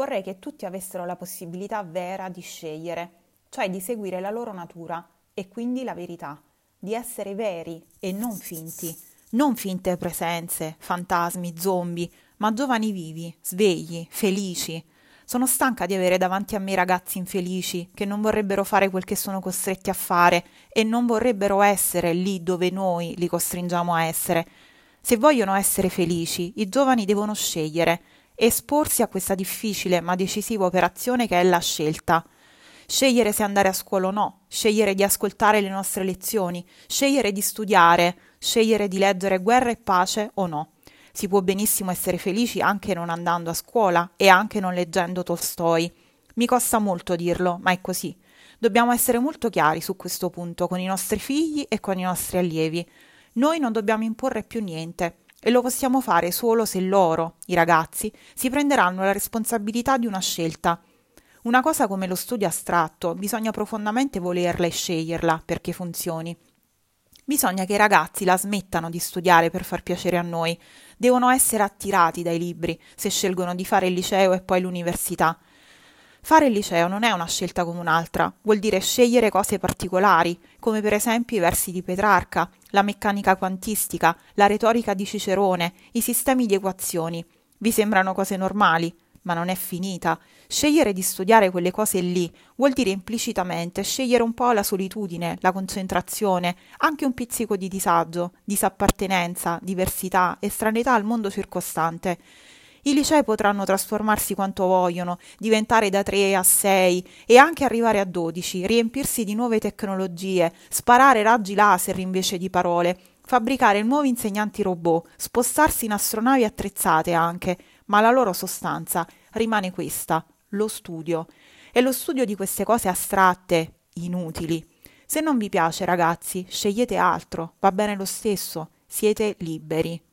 vorrei che tutti avessero la possibilità vera di scegliere, cioè di seguire la loro natura e quindi la verità, di essere veri e non finti, non finte presenze, fantasmi, zombie, ma giovani vivi, svegli, felici. Sono stanca di avere davanti a me ragazzi infelici che non vorrebbero fare quel che sono costretti a fare e non vorrebbero essere lì dove noi li costringiamo a essere. Se vogliono essere felici, i giovani devono scegliere, esporsi a questa difficile ma decisiva operazione che è la scelta. Scegliere se andare a scuola o no, scegliere di ascoltare le nostre lezioni, scegliere di studiare, scegliere di leggere guerra e pace o no. Si può benissimo essere felici anche non andando a scuola e anche non leggendo Tolstoi. Mi costa molto dirlo, ma è così. Dobbiamo essere molto chiari su questo punto con i nostri figli e con i nostri allievi. Noi non dobbiamo imporre più niente e lo possiamo fare solo se loro, i ragazzi, si prenderanno la responsabilità di una scelta. Una cosa come lo studio astratto bisogna profondamente volerla e sceglierla perché funzioni. Bisogna che i ragazzi la smettano di studiare per far piacere a noi, devono essere attirati dai libri se scelgono di fare il liceo e poi l'università. Fare il liceo non è una scelta come un'altra, vuol dire scegliere cose particolari, come per esempio i versi di Petrarca, la meccanica quantistica, la retorica di Cicerone, i sistemi di equazioni. Vi sembrano cose normali, ma non è finita. Scegliere di studiare quelle cose lì vuol dire implicitamente scegliere un po' la solitudine, la concentrazione, anche un pizzico di disagio, disappartenenza, diversità, estraneità al mondo circostante. I licei potranno trasformarsi quanto vogliono, diventare da 3 a 6 e anche arrivare a 12, riempirsi di nuove tecnologie, sparare raggi laser invece di parole, fabbricare nuovi insegnanti robot, spostarsi in astronavi attrezzate anche, ma la loro sostanza rimane questa, lo studio. E lo studio di queste cose astratte, inutili. Se non vi piace, ragazzi, scegliete altro, va bene lo stesso, siete liberi.